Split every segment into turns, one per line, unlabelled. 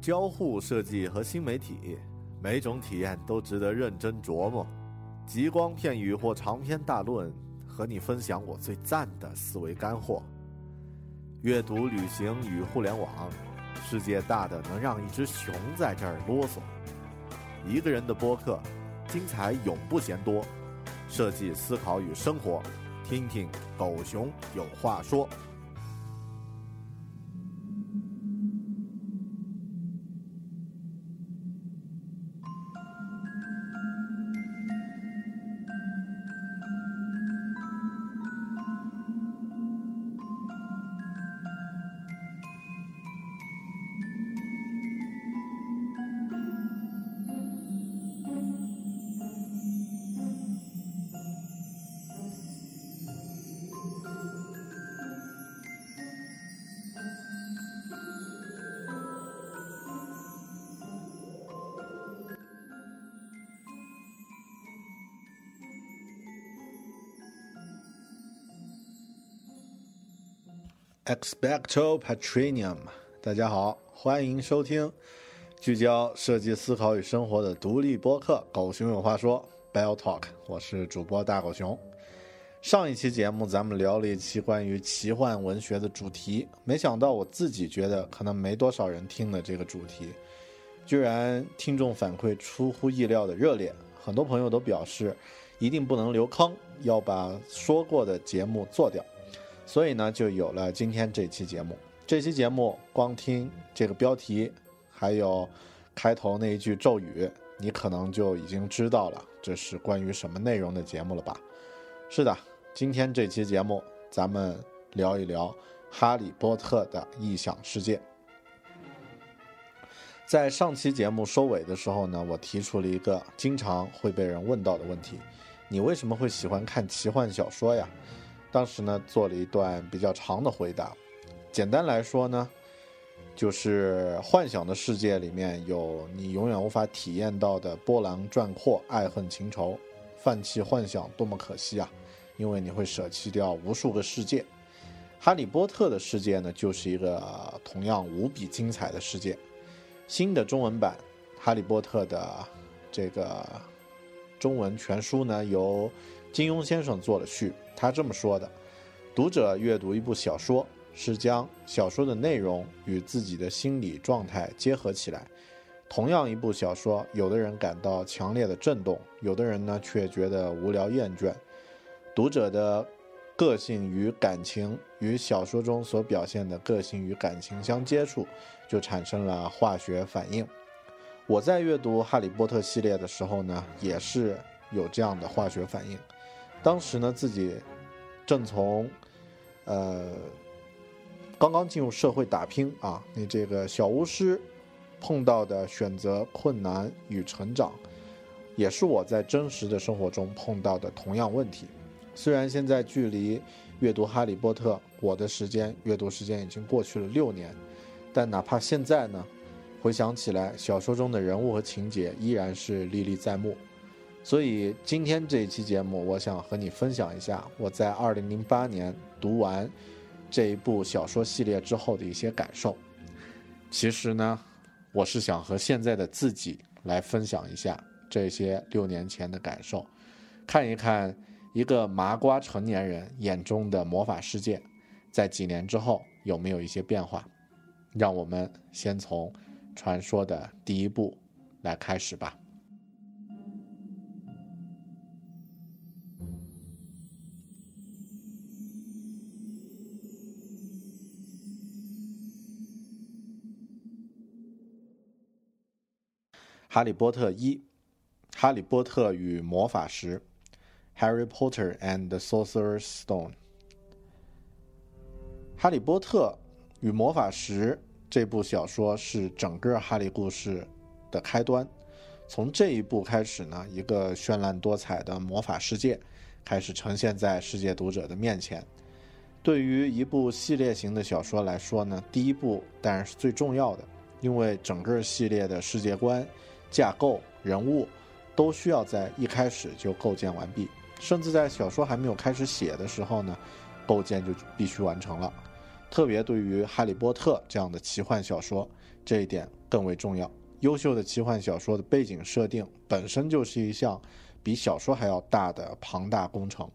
交互设计和新媒体，每种体验都值得认真琢磨。极光片语或长篇大论，和你分享我最赞的思维干货。阅读、旅行与互联网，世界大的能让一只熊在这儿啰嗦。一个人的播客，精彩永不嫌多。设计、思考与生活，听听狗熊有话说。Expecto Patronum，大家好，欢迎收听聚焦设计思考与生活的独立播客《狗熊有话说》（Bell Talk）。我是主播大狗熊。上一期节目咱们聊了一期关于奇幻文学的主题，没想到我自己觉得可能没多少人听的这个主题，居然听众反馈出乎意料的热烈，很多朋友都表示一定不能留坑，要把说过的节目做掉。所以呢，就有了今天这期节目。这期节目光听这个标题，还有开头那一句咒语，你可能就已经知道了这是关于什么内容的节目了吧？是的，今天这期节目咱们聊一聊《哈利波特》的异想世界。在上期节目收尾的时候呢，我提出了一个经常会被人问到的问题：你为什么会喜欢看奇幻小说呀？当时呢，做了一段比较长的回答。简单来说呢，就是幻想的世界里面有你永远无法体验到的波澜壮阔、爱恨情仇。放弃幻想多么可惜啊！因为你会舍弃掉无数个世界。哈利波特的世界呢，就是一个同样无比精彩的世界。新的中文版《哈利波特》的这个中文全书呢，由金庸先生做了序。他这么说的：“读者阅读一部小说，是将小说的内容与自己的心理状态结合起来。同样一部小说，有的人感到强烈的震动，有的人呢却觉得无聊厌倦。读者的个性与感情与小说中所表现的个性与感情相接触，就产生了化学反应。我在阅读《哈利波特》系列的时候呢，也是有这样的化学反应。当时呢，自己。”正从，呃，刚刚进入社会打拼啊，你这个小巫师碰到的选择困难与成长，也是我在真实的生活中碰到的同样问题。虽然现在距离阅读《哈利波特》我的时间阅读时间已经过去了六年，但哪怕现在呢，回想起来，小说中的人物和情节依然是历历在目。所以今天这一期节目，我想和你分享一下我在二零零八年读完这一部小说系列之后的一些感受。其实呢，我是想和现在的自己来分享一下这些六年前的感受，看一看一个麻瓜成年人眼中的魔法世界，在几年之后有没有一些变化。让我们先从传说的第一步来开始吧。《哈利波特》一，《哈利波特与魔法石》（Harry Potter and the Sorcerer's Stone）。哈利波特与魔法石》这部小说是整个哈利故事的开端。从这一部开始呢，一个绚烂多彩的魔法世界开始呈现在世界读者的面前。对于一部系列型的小说来说呢，第一部当然是最重要的，因为整个系列的世界观、架构、人物都需要在一开始就构建完毕，甚至在小说还没有开始写的时候呢，构建就必须完成了。特别对于《哈利波特》这样的奇幻小说，这一点更为重要。优秀的奇幻小说的背景设定本身就是一项比小说还要大的庞大工程。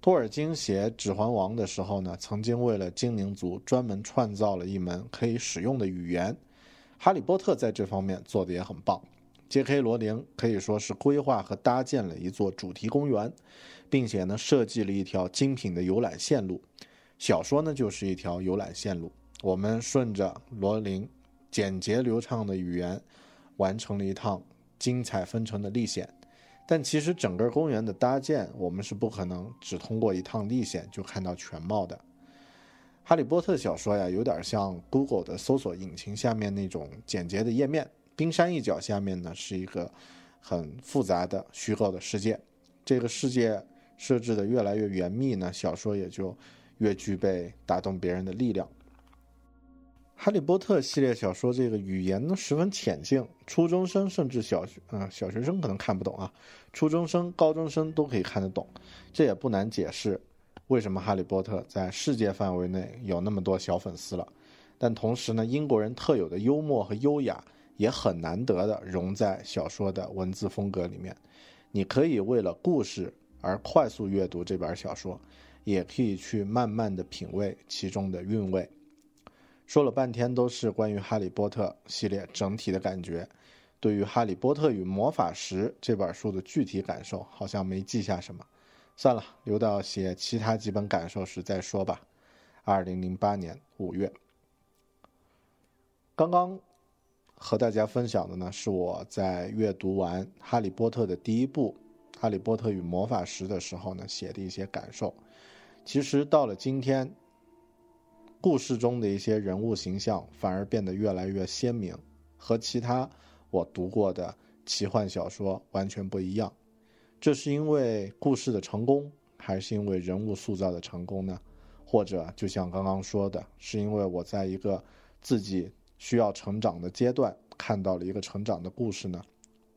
托尔金写《指环王》的时候呢，曾经为了精灵族专门创造了一门可以使用的语言。哈利波特在这方面做的也很棒。J.K. 罗琳可以说是规划和搭建了一座主题公园，并且呢设计了一条精品的游览线路。小说呢就是一条游览线路，我们顺着罗琳。简洁流畅的语言，完成了一趟精彩纷呈的历险。但其实整个公园的搭建，我们是不可能只通过一趟历险就看到全貌的。哈利波特小说呀，有点像 Google 的搜索引擎下面那种简洁的页面，冰山一角下面呢是一个很复杂的虚构的世界。这个世界设置的越来越严密呢，小说也就越具备打动别人的力量。哈利波特系列小说这个语言呢十分浅净，初中生甚至小学啊小学生可能看不懂啊，初中生、高中生都可以看得懂，这也不难解释为什么哈利波特在世界范围内有那么多小粉丝了。但同时呢，英国人特有的幽默和优雅也很难得的融在小说的文字风格里面。你可以为了故事而快速阅读这本小说，也可以去慢慢的品味其中的韵味。说了半天都是关于《哈利波特》系列整体的感觉，对于《哈利波特与魔法石》这本书的具体感受好像没记下什么，算了，留到写其他几本感受时再说吧。二零零八年五月，刚刚和大家分享的呢，是我在阅读完《哈利波特》的第一部《哈利波特与魔法石》的时候呢写的一些感受。其实到了今天。故事中的一些人物形象反而变得越来越鲜明，和其他我读过的奇幻小说完全不一样。这是因为故事的成功，还是因为人物塑造的成功呢？或者就像刚刚说的，是因为我在一个自己需要成长的阶段看到了一个成长的故事呢？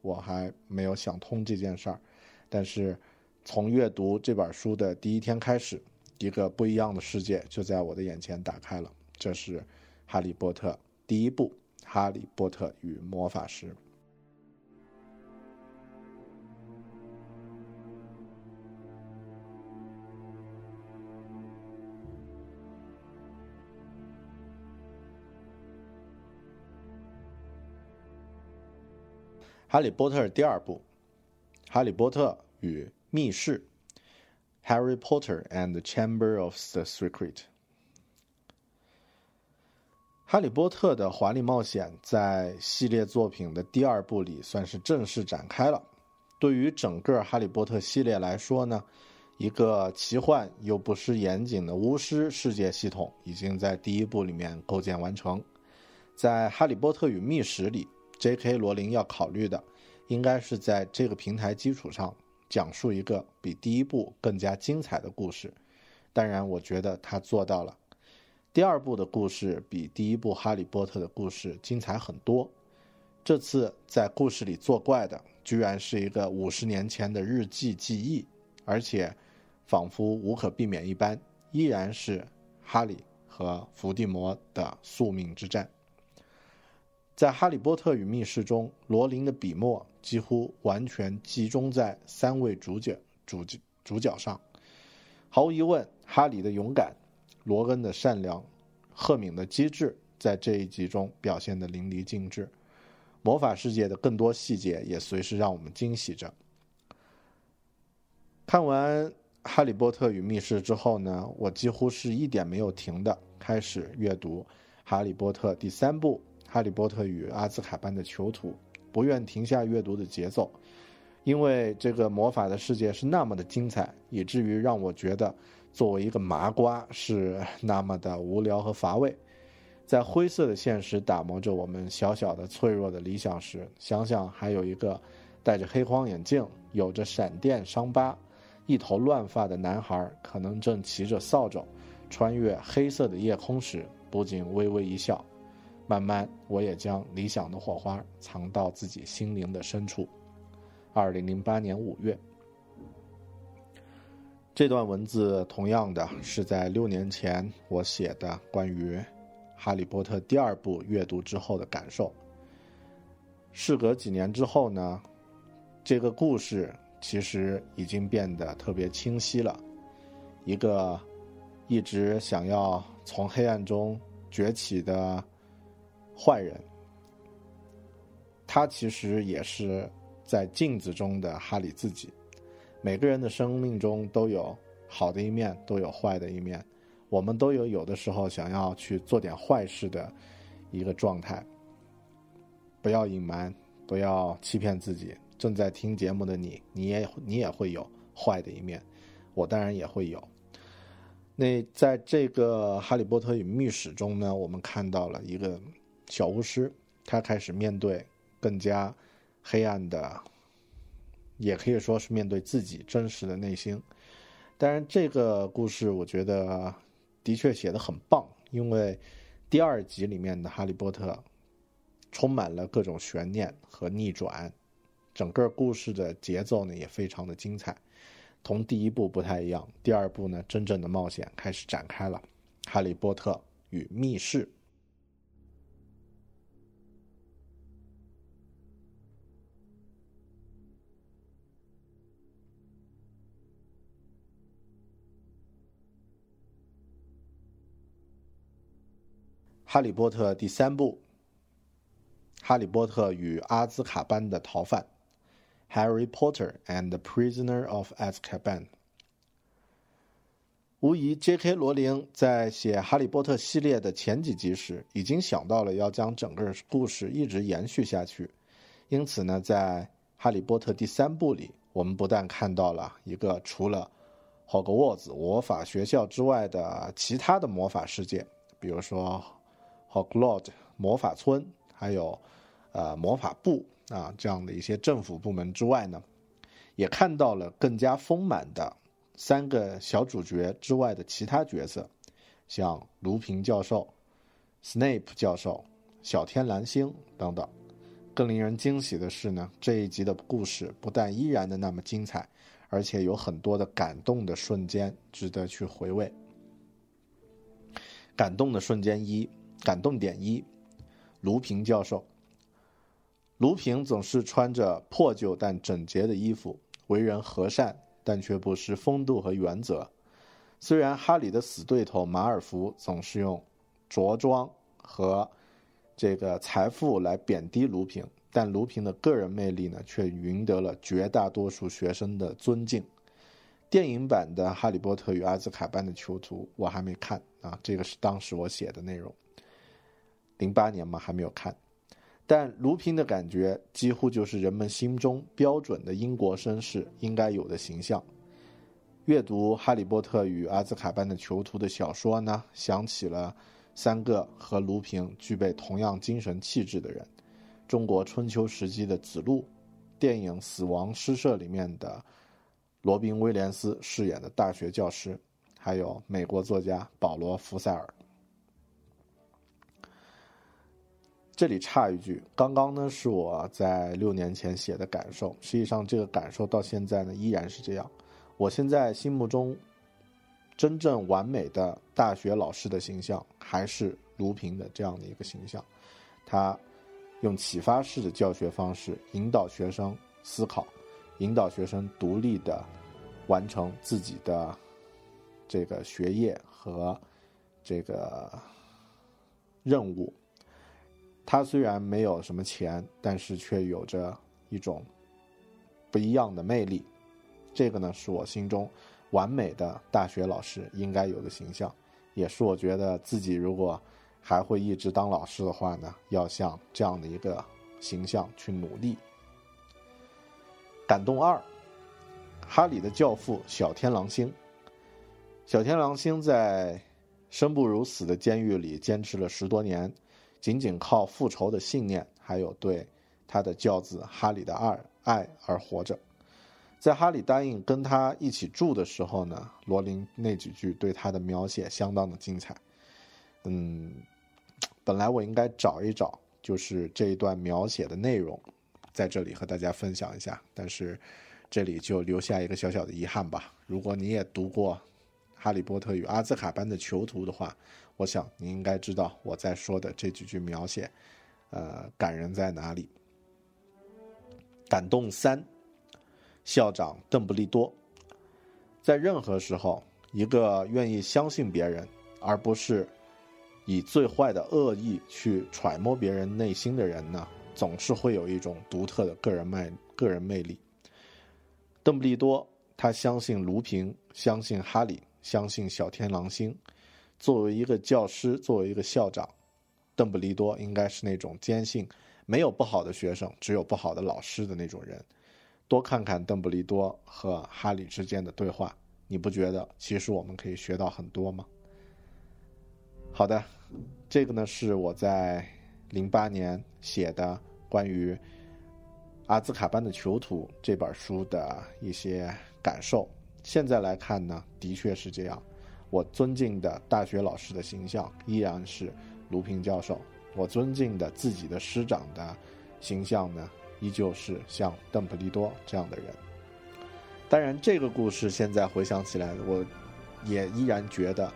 我还没有想通这件事儿。但是从阅读这本书的第一天开始。一个不一样的世界就在我的眼前打开了。这是《哈利波特》第一部《哈利波特与魔法师》。《哈利波特》第二部《哈利波特与密室》。Harry Potter and the Chamber of the Secret，《哈利波特的华丽冒险》在系列作品的第二部里算是正式展开了。对于整个哈利波特系列来说呢，一个奇幻又不失严谨的巫师世界系统已经在第一部里面构建完成。在《哈利波特与密室》里，J.K. 罗琳要考虑的，应该是在这个平台基础上。讲述一个比第一部更加精彩的故事，当然，我觉得他做到了。第二部的故事比第一部《哈利波特》的故事精彩很多。这次在故事里作怪的，居然是一个五十年前的日记记忆，而且仿佛无可避免一般，依然是哈利和伏地魔的宿命之战。在《哈利波特与密室》中，罗琳的笔墨几乎完全集中在三位主角主主角上。毫无疑问，哈利的勇敢、罗恩的善良、赫敏的机智，在这一集中表现得淋漓尽致。魔法世界的更多细节也随时让我们惊喜着。看完《哈利波特与密室》之后呢，我几乎是一点没有停的开始阅读《哈利波特》第三部。《哈利波特与阿兹卡班的囚徒》，不愿停下阅读的节奏，因为这个魔法的世界是那么的精彩，以至于让我觉得作为一个麻瓜是那么的无聊和乏味。在灰色的现实打磨着我们小小的、脆弱的理想时，想想还有一个戴着黑框眼镜、有着闪电伤疤、一头乱发的男孩，可能正骑着扫帚穿越黑色的夜空时，不禁微微一笑。慢慢，我也将理想的火花藏到自己心灵的深处。二零零八年五月，这段文字同样的是在六年前我写的关于《哈利波特》第二部阅读之后的感受。事隔几年之后呢，这个故事其实已经变得特别清晰了。一个一直想要从黑暗中崛起的。坏人，他其实也是在镜子中的哈利自己。每个人的生命中都有好的一面，都有坏的一面。我们都有有的时候想要去做点坏事的一个状态。不要隐瞒，不要欺骗自己。正在听节目的你，你也你也会有坏的一面，我当然也会有。那在这个《哈利波特与密室》中呢，我们看到了一个。小巫师，他开始面对更加黑暗的，也可以说是面对自己真实的内心。当然，这个故事我觉得的确写的很棒，因为第二集里面的哈利波特充满了各种悬念和逆转，整个故事的节奏呢也非常的精彩。同第一部不太一样，第二部呢真正的冒险开始展开了，《哈利波特与密室》。《哈利波特》第三部，《哈利波特与阿兹卡班的逃犯》（Harry Potter and the Prisoner of Azkaban）。无疑，J.K. 罗琳在写《哈利波特》系列的前几集时，已经想到了要将整个故事一直延续下去。因此呢，在《哈利波特》第三部里，我们不但看到了一个除了霍格沃兹魔法学校之外的其他的魔法世界，比如说。Hogwarts 魔法村，还有，呃魔法部啊这样的一些政府部门之外呢，也看到了更加丰满的三个小主角之外的其他角色，像卢平教授、Snape 教授、小天蓝星等等。更令人惊喜的是呢，这一集的故事不但依然的那么精彩，而且有很多的感动的瞬间值得去回味。感动的瞬间一。感动点一，卢平教授。卢平总是穿着破旧但整洁的衣服，为人和善，但却不失风度和原则。虽然哈里的死对头马尔福总是用着装和这个财富来贬低卢平，但卢平的个人魅力呢，却赢得了绝大多数学生的尊敬。电影版的《哈利波特与阿兹卡班的囚徒》我还没看啊，这个是当时我写的内容。零八年嘛，还没有看，但卢平的感觉几乎就是人们心中标准的英国绅士应该有的形象。阅读《哈利波特与阿兹卡班的囚徒》的小说呢，想起了三个和卢平具备同样精神气质的人：中国春秋时期的子路，电影《死亡诗社》里面的罗宾·威廉斯饰演的大学教师，还有美国作家保罗·福塞尔。这里插一句，刚刚呢是我在六年前写的感受，实际上这个感受到现在呢依然是这样。我现在心目中真正完美的大学老师的形象，还是卢平的这样的一个形象。他用启发式的教学方式引导学生思考，引导学生独立的完成自己的这个学业和这个任务。他虽然没有什么钱，但是却有着一种不一样的魅力。这个呢，是我心中完美的大学老师应该有的形象，也是我觉得自己如果还会一直当老师的话呢，要向这样的一个形象去努力。感动二，哈里的教父小天狼星。小天狼星在生不如死的监狱里坚持了十多年，仅仅靠复仇的信念，还有对他的教子哈里的爱爱而活着。在哈里答应跟他一起住的时候呢，罗琳那几句对他的描写相当的精彩。嗯，本来我应该找一找，就是这一段描写的内容，在这里和大家分享一下，但是这里就留下一个小小的遗憾吧。如果你也读过《哈利波特与阿兹卡班的囚徒》的话，我想你应该知道我在说的这几句描写，呃，感人在哪里？感动三。校长邓布利多，在任何时候，一个愿意相信别人，而不是以最坏的恶意去揣摩别人内心的人呢，总是会有一种独特的个人魅个人魅力。邓布利多，他相信卢平，相信哈利，相信小天狼星。作为一个教师，作为一个校长，邓布利多应该是那种坚信没有不好的学生，只有不好的老师的那种人。多看看邓布利多和哈利之间的对话，你不觉得其实我们可以学到很多吗？好的，这个呢是我在零八年写的关于《阿兹卡班的囚徒》这本书的一些感受。现在来看呢，的确是这样。我尊敬的大学老师的形象依然是卢平教授，我尊敬的自己的师长的形象呢？依旧是像邓布利多这样的人。当然，这个故事现在回想起来，我也依然觉得，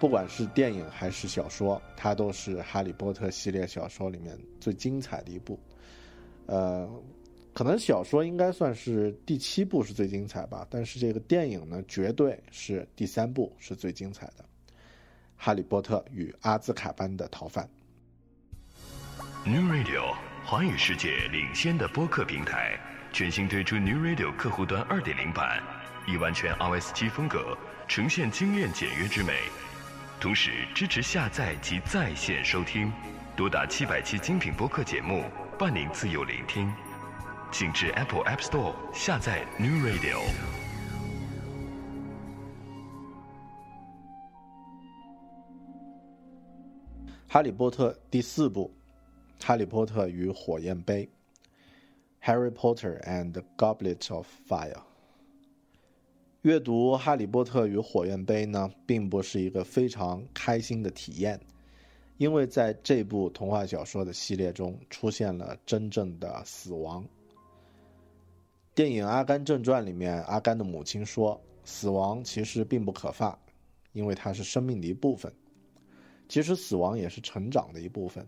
不管是电影还是小说，它都是《哈利波特》系列小说里面最精彩的一部。呃，可能小说应该算是第七部是最精彩吧，但是这个电影呢，绝对是第三部是最精彩的，《哈利波特与阿兹卡班的逃犯》。
New Radio。华语世界领先的播客平台，全新推出 New Radio 客户端2.0版，以完全 iOS 七风格呈现精炼简约之美，同时支持下载及在线收听，多达七百期精品播客节目，伴您自由聆听。请至 Apple App Store 下载 New Radio。
《哈利波特》第四部。《哈利波特与火焰杯》（Harry Potter and Goblet of Fire）。阅读《哈利波特与火焰杯》呢，并不是一个非常开心的体验，因为在这部童话小说的系列中出现了真正的死亡。电影《阿甘正传》里面，阿甘的母亲说：“死亡其实并不可怕，因为它是生命的一部分。其实死亡也是成长的一部分。”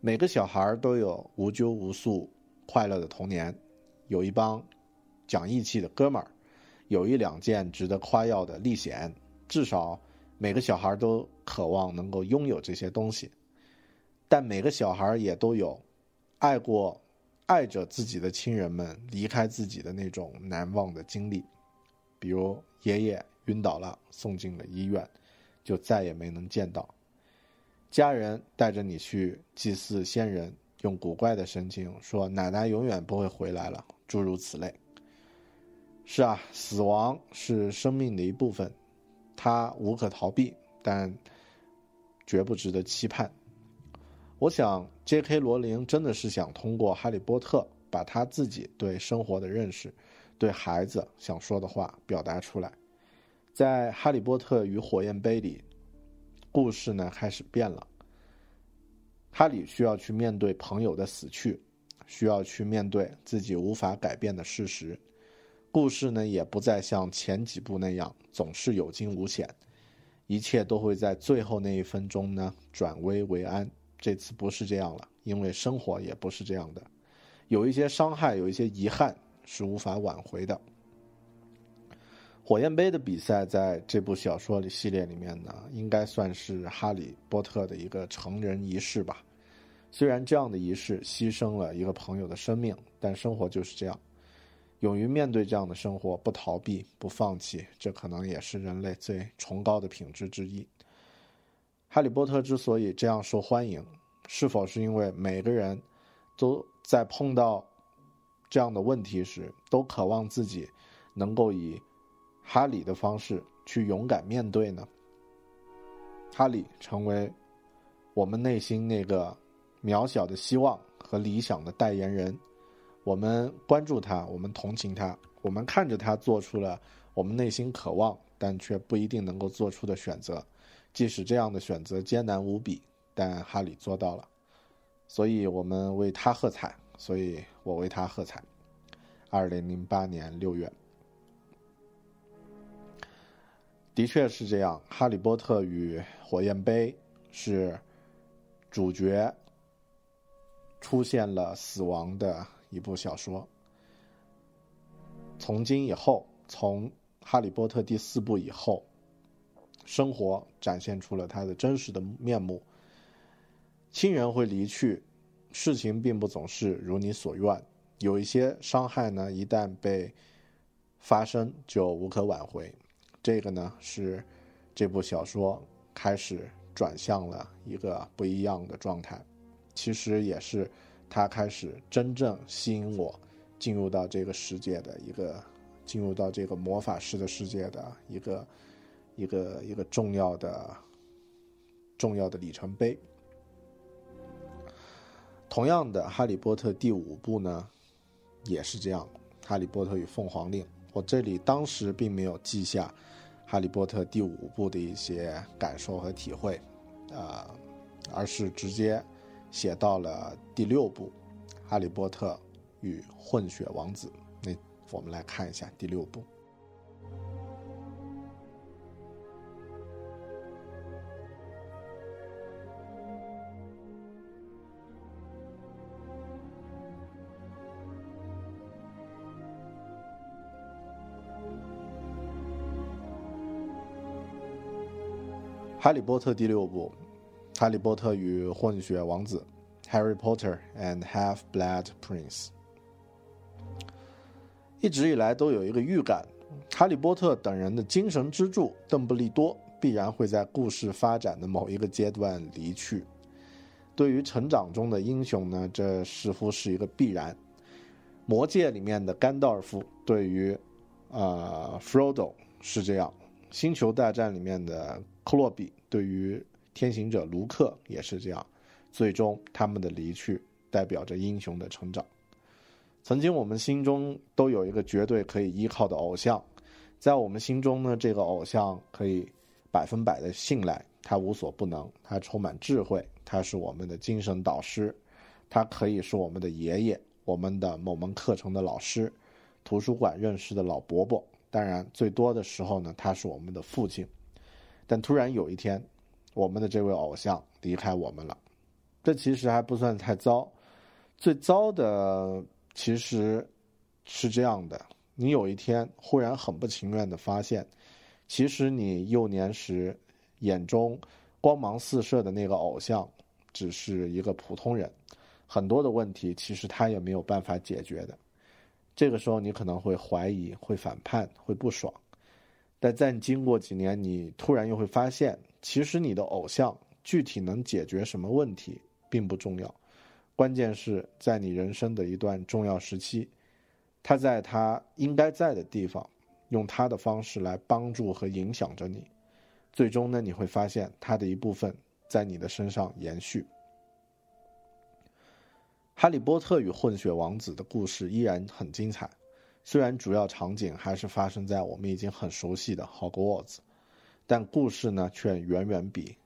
每个小孩都有无拘无束、快乐的童年，有一帮讲义气的哥们儿，有一两件值得夸耀的历险。至少每个小孩都渴望能够拥有这些东西。但每个小孩也都有爱过、爱着自己的亲人们离开自己的那种难忘的经历，比如爷爷晕倒了，送进了医院，就再也没能见到。家人带着你去祭祀先人，用古怪的神情说：“奶奶永远不会回来了。”诸如此类。是啊，死亡是生命的一部分，它无可逃避，但绝不值得期盼。我想，J.K. 罗琳真的是想通过《哈利波特》把他自己对生活的认识，对孩子想说的话表达出来。在《哈利波特与火焰杯》里。故事呢开始变了。哈利需要去面对朋友的死去，需要去面对自己无法改变的事实。故事呢也不再像前几部那样总是有惊无险，一切都会在最后那一分钟呢转危为安。这次不是这样了，因为生活也不是这样的，有一些伤害，有一些遗憾是无法挽回的。火焰杯的比赛在这部小说里系列里面呢，应该算是哈利波特的一个成人仪式吧。虽然这样的仪式牺牲了一个朋友的生命，但生活就是这样，勇于面对这样的生活，不逃避，不放弃，这可能也是人类最崇高的品质之一。哈利波特之所以这样受欢迎，是否是因为每个人都在碰到这样的问题时，都渴望自己能够以。哈里的方式去勇敢面对呢？哈利成为我们内心那个渺小的希望和理想的代言人。我们关注他，我们同情他，我们看着他做出了我们内心渴望但却不一定能够做出的选择。即使这样的选择艰难无比，但哈里做到了。所以我们为他喝彩。所以我为他喝彩。二零零八年六月。的确是这样，《哈利波特与火焰杯》是主角出现了死亡的一部小说。从今以后，从《哈利波特》第四部以后，生活展现出了他的真实的面目。亲人会离去，事情并不总是如你所愿，有一些伤害呢，一旦被发生，就无可挽回。这个呢是这部小说开始转向了一个不一样的状态，其实也是他开始真正吸引我进入到这个世界的一个进入到这个魔法师的世界的一个一个一个重要的重要的里程碑。同样的，《哈利波特》第五部呢也是这样，《哈利波特与凤凰令》，我这里当时并没有记下。《哈利波特》第五部的一些感受和体会，啊，而是直接写到了第六部《哈利波特与混血王子》。那我们来看一下第六部。《哈利波特》第六部，《哈利波特与混血王子》（Harry Potter and Half-Blood Prince）。一直以来都有一个预感，哈利波特等人的精神支柱邓布利多必然会在故事发展的某一个阶段离去。对于成长中的英雄呢，这似乎是一个必然。魔戒里面的甘道夫对于，呃，Frodo 是这样。星球大战里面的克洛比对于天行者卢克也是这样，最终他们的离去代表着英雄的成长。曾经我们心中都有一个绝对可以依靠的偶像，在我们心中呢，这个偶像可以百分百的信赖，他无所不能，他充满智慧，他是我们的精神导师，他可以是我们的爷爷，我们的某门课程的老师，图书馆认识的老伯伯。当然，最多的时候呢，他是我们的父亲。但突然有一天，我们的这位偶像离开我们了，这其实还不算太糟。最糟的其实是这样的：你有一天忽然很不情愿的发现，其实你幼年时眼中光芒四射的那个偶像，只是一个普通人，很多的问题其实他也没有办法解决的。这个时候，你可能会怀疑、会反叛、会不爽，但在经过几年，你突然又会发现，其实你的偶像具体能解决什么问题并不重要，关键是在你人生的一段重要时期，他在他应该在的地方，用他的方式来帮助和影响着你，最终呢，你会发现他的一部分在你的身上延续。《哈利波特与混血王子》的故事依然很精彩，虽然主要场景还是发生在我们已经很熟悉的 Hogwarts，但故事呢却远远比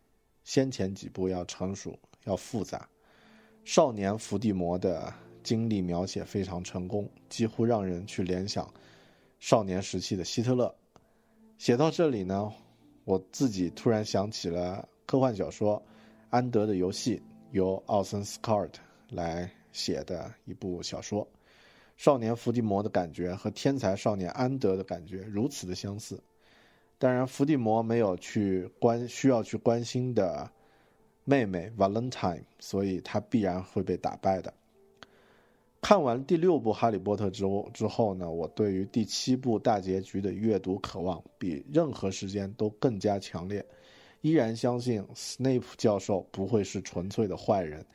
先前几部要成熟、要复杂。少年伏地魔的经历描写非常成功，几乎让人去联想少年时期的希特勒。写到这里呢，我自己突然想起了科幻小说《安德的游戏》，由奥森斯卡特来。写的一部小说，少年伏地魔的感觉和天才少年安德的感觉如此的相似。当然，伏地魔没有去关需要去关心的妹妹 Valentine，所以他必然会被打败的。看完第六部《哈利波特》之后之后呢，我对于第七部大结局的阅读渴望比任何时间都更加强烈。依然相信 Snape 教授不会是纯粹的坏人。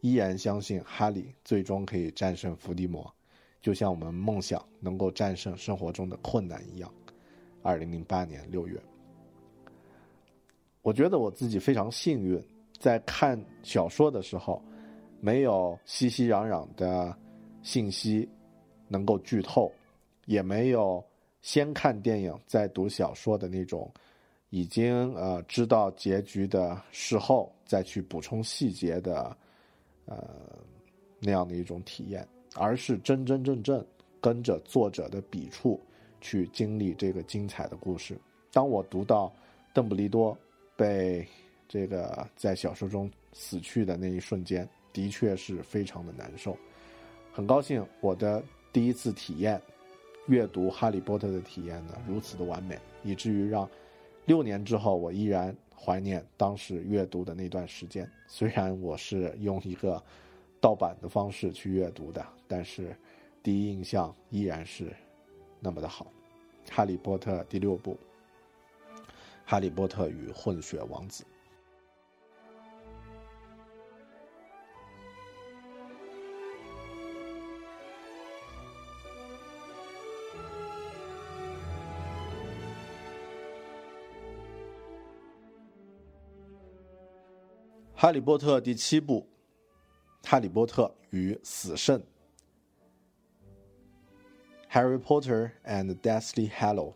依然相信哈利最终可以战胜伏地魔，就像我们梦想能够战胜生活中的困难一样。二零零八年六月，我觉得我自己非常幸运，在看小说的时候，没有熙熙攘攘的信息能够剧透，也没有先看电影再读小说的那种已经呃知道结局的事后再去补充细节的呃那样的一种体验，而是真真正正跟着作者的笔触去经历这个精彩的故事。当我读到邓布利多被这个在小说中死去的那一瞬间，的确是非常的难受。很高兴我的第一次体验阅读《哈利波特》的体验呢如此的完美，以至于让六年之后我依然怀念当时阅读的那段时间。虽然我是用一个盗版的方式去阅读的，但是第一印象依然是那么的好。《哈利波特》第六部。《哈利波特与混血王子》。《哈利波特》第七部，《哈利波特与死圣》（Harry Potter and Deathly Hallow）。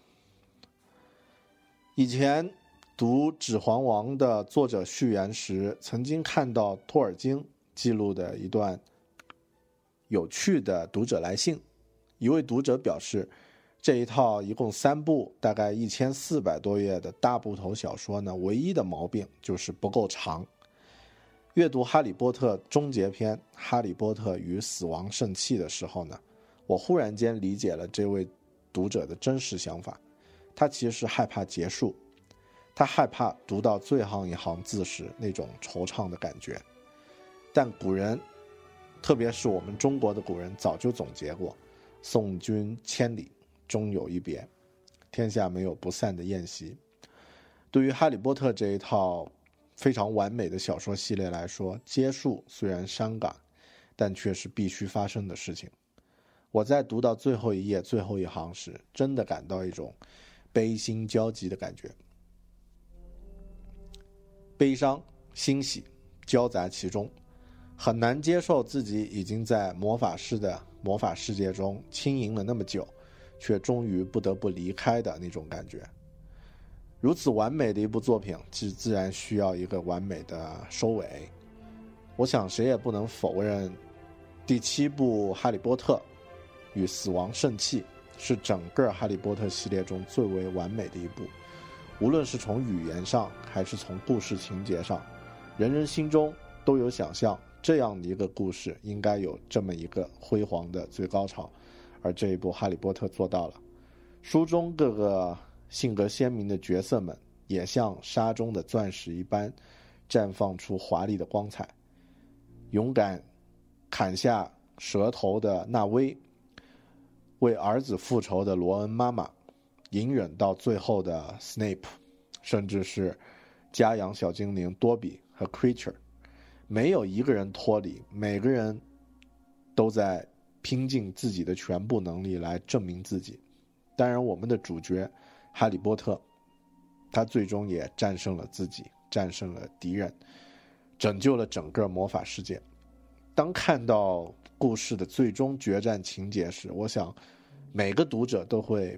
以前读《指环王》的作者序言时，曾经看到托尔金记录的一段有趣的读者来信。一位读者表示，这一套一共三部、大概一千四百多页的大部头小说呢，唯一的毛病就是不够长。阅读《哈利波特》终结篇《哈利波特与死亡圣器》的时候呢，我忽然间理解了这位读者的真实想法。他其实害怕结束，他害怕读到最后一行字时那种惆怅的感觉。但古人，特别是我们中国的古人，早就总结过：“送君千里，终有一别，天下没有不散的宴席。”对于《哈利波特》这一套非常完美的小说系列来说，结束虽然伤感，但却是必须发生的事情。我在读到最后一页最后一行时，真的感到一种。悲心交集的感觉，悲伤、欣喜交杂其中，很难接受自己已经在魔法师的魔法世界中轻盈了那么久，却终于不得不离开的那种感觉。如此完美的一部作品，其自然需要一个完美的收尾。我想谁也不能否认，第七部《哈利波特与死亡圣器》。是整个《哈利波特》系列中最为完美的一部，无论是从语言上还是从故事情节上，人人心中都有想象，这样的一个故事应该有这么一个辉煌的最高潮，而这一部《哈利波特》做到了。书中各个性格鲜明的角色们，也像沙中的钻石一般，绽放出华丽的光彩。勇敢砍下蛇头的纳威。为儿子复仇的罗恩妈妈，隐忍到最后的 Snape，甚至是家养小精灵多比和 Creature，没有一个人脱离，每个人都在拼尽自己的全部能力来证明自己。当然，我们的主角哈利波特，他最终也战胜了自己，战胜了敌人，拯救了整个魔法世界。当看到故事的最终决战情节时，我想。每个读者都会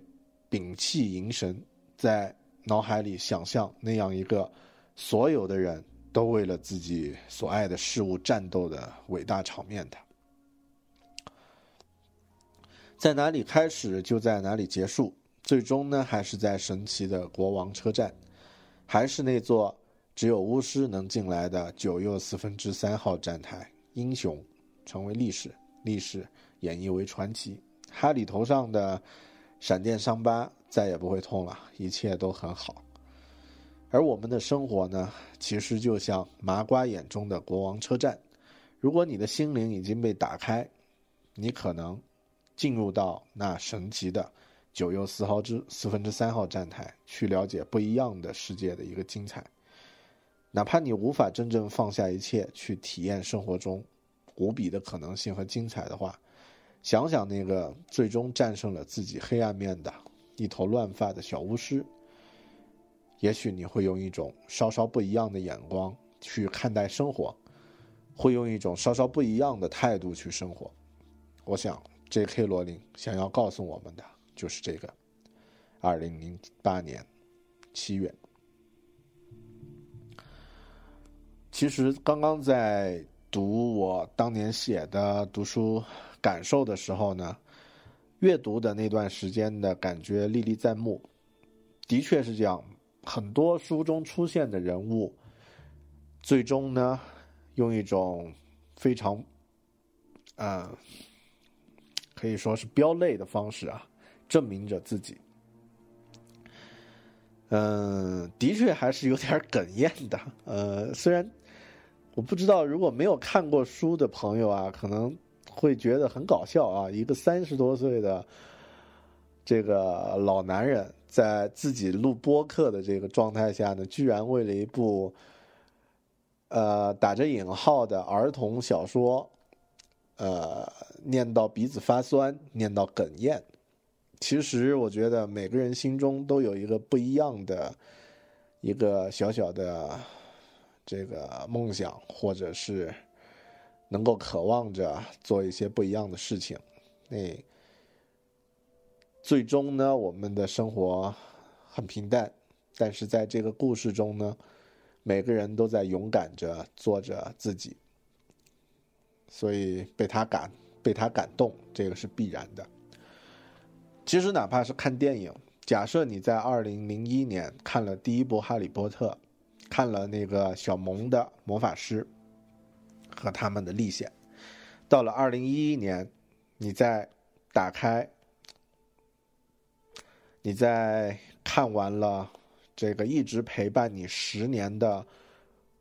屏气凝神，在脑海里想象那样一个所有的人都为了自己所爱的事物战斗的伟大场面的。在哪里开始就在哪里结束，最终呢还是在神奇的国王车站，还是那座只有巫师能进来的九又四分之三号站台。英雄成为历史，历史演绎为传奇。哈利头上的闪电伤疤再也不会痛了，一切都很好。而我们的生活呢，其实就像麻瓜眼中的国王车站。如果你的心灵已经被打开，你可能进入到那神奇的九又四号之四分之三号站台，去了解不一样的世界的一个精彩。哪怕你无法真正放下一切去体验生活中无比的可能性和精彩的话。想想那个最终战胜了自己黑暗面的一头乱发的小巫师，也许你会用一种稍稍不一样的眼光去看待生活，会用一种稍稍不一样的态度去生活。我想，J.K. 罗琳想要告诉我们的就是这个。二零零八年七月，其实刚刚在读我当年写的读书感受的时候呢，阅读的那段时间的感觉历历在目，的确是这样。很多书中出现的人物，最终呢，用一种非常，呃，可以说是飙泪的方式啊，证明着自己。嗯，的确还是有点哽咽的。呃，虽然我不知道，如果没有看过书的朋友啊，可能会觉得很搞笑啊，一个三十多岁的这个老男人。在自己录播客的这个状态下呢，居然为了一部，呃，打着引号的儿童小说，呃，念到鼻子发酸，念到哽咽。其实我觉得每个人心中都有一个不一样的，一个小小的这个梦想，或者是能够渴望着做一些不一样的事情。那。最终呢，我们的生活很平淡，但是在这个故事中呢，每个人都在勇敢着做着自己，所以被他感被他感动，这个是必然的。其实哪怕是看电影，假设你在二零零一年看了第一部《哈利波特》，看了那个小萌的魔法师和他们的历险，到了二零一一年，你再打开。你在看完了这个一直陪伴你十年的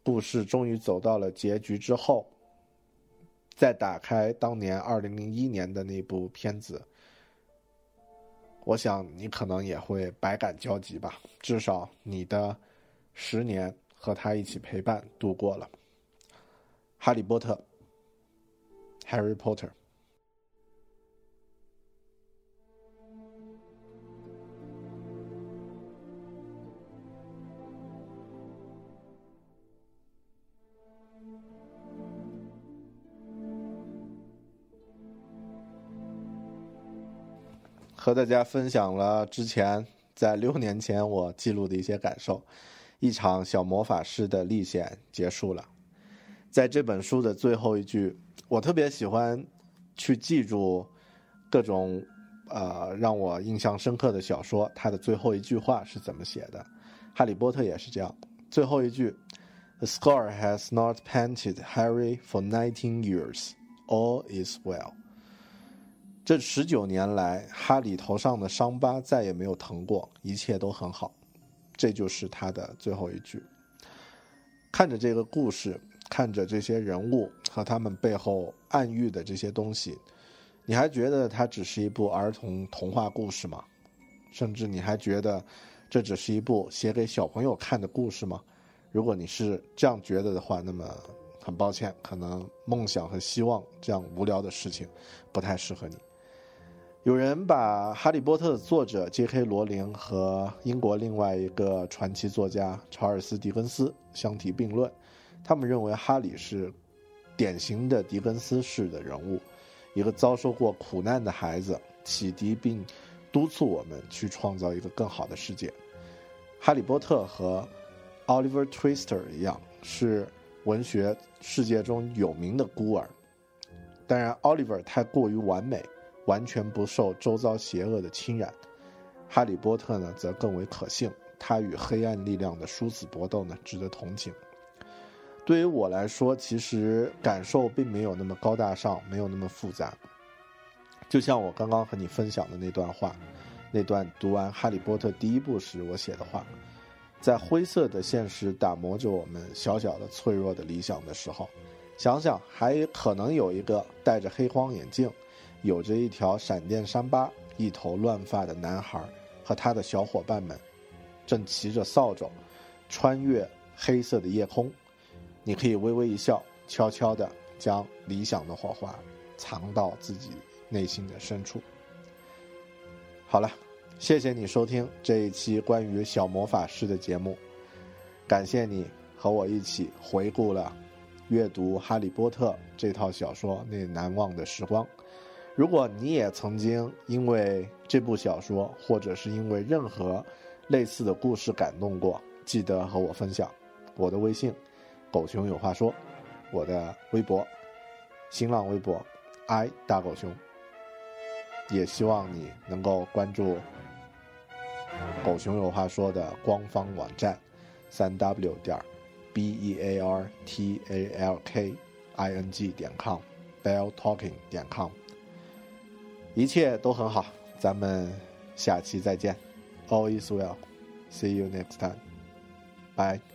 故事，终于走到了结局之后，再打开当年二零零一年的那部片子，我想你可能也会百感交集吧。至少你的十年和他一起陪伴度过了，《哈利波特》（Harry Potter）。和大家分享了之前在六年前我记录的一些感受，一场小魔法师的历险结束了。在这本书的最后一句，我特别喜欢去记住各种呃让我印象深刻的小说，它的最后一句话是怎么写的。哈利波特也是这样，最后一句：“The scar has not painted Harry for nineteen years. All is well.” 这十九年来，哈里头上的伤疤再也没有疼过，一切都很好。这就是他的最后一句。看着这个故事，看着这些人物和他们背后暗喻的这些东西，你还觉得它只是一部儿童童话故事吗？甚至你还觉得这只是一部写给小朋友看的故事吗？如果你是这样觉得的话，那么很抱歉，可能梦想和希望这样无聊的事情不太适合你。有人把《哈利波特》的作者 J.K. 罗琳和英国另外一个传奇作家查尔斯·狄更斯相提并论，他们认为哈利是典型的狄更斯式的人物，一个遭受过苦难的孩子，启迪并督促我们去创造一个更好的世界。哈利波特和 Oliver Twister 一样，是文学世界中有名的孤儿，当然，Oliver 太过于完美。完全不受周遭邪恶的侵染，哈利波特呢则更为可信。他与黑暗力量的殊死搏斗呢，值得同情。对于我来说，其实感受并没有那么高大上，没有那么复杂。就像我刚刚和你分享的那段话，那段读完《哈利波特》第一部时我写的话，在灰色的现实打磨着我们小小的脆弱的理想的时候，想想还可能有一个戴着黑框眼镜。有着一条闪电伤疤、一头乱发的男孩和他的小伙伴们，正骑着扫帚，穿越黑色的夜空。你可以微微一笑，悄悄地将理想的火花藏到自己内心的深处。好了，谢谢你收听这一期关于小魔法师的节目，感谢你和我一起回顾了阅读《哈利波特》这套小说那难忘的时光。如果你也曾经因为这部小说，或者是因为任何类似的故事感动过，记得和我分享。我的微信“狗熊有话说”，我的微博、新浪微博 “i 大狗熊”，也希望你能够关注“狗熊有话说”的官方网站：三 w 点 b e a r t a l k i n g 点 com，bell talking 点 com。一切都很好，咱们下期再见。All is well. See you next time. Bye.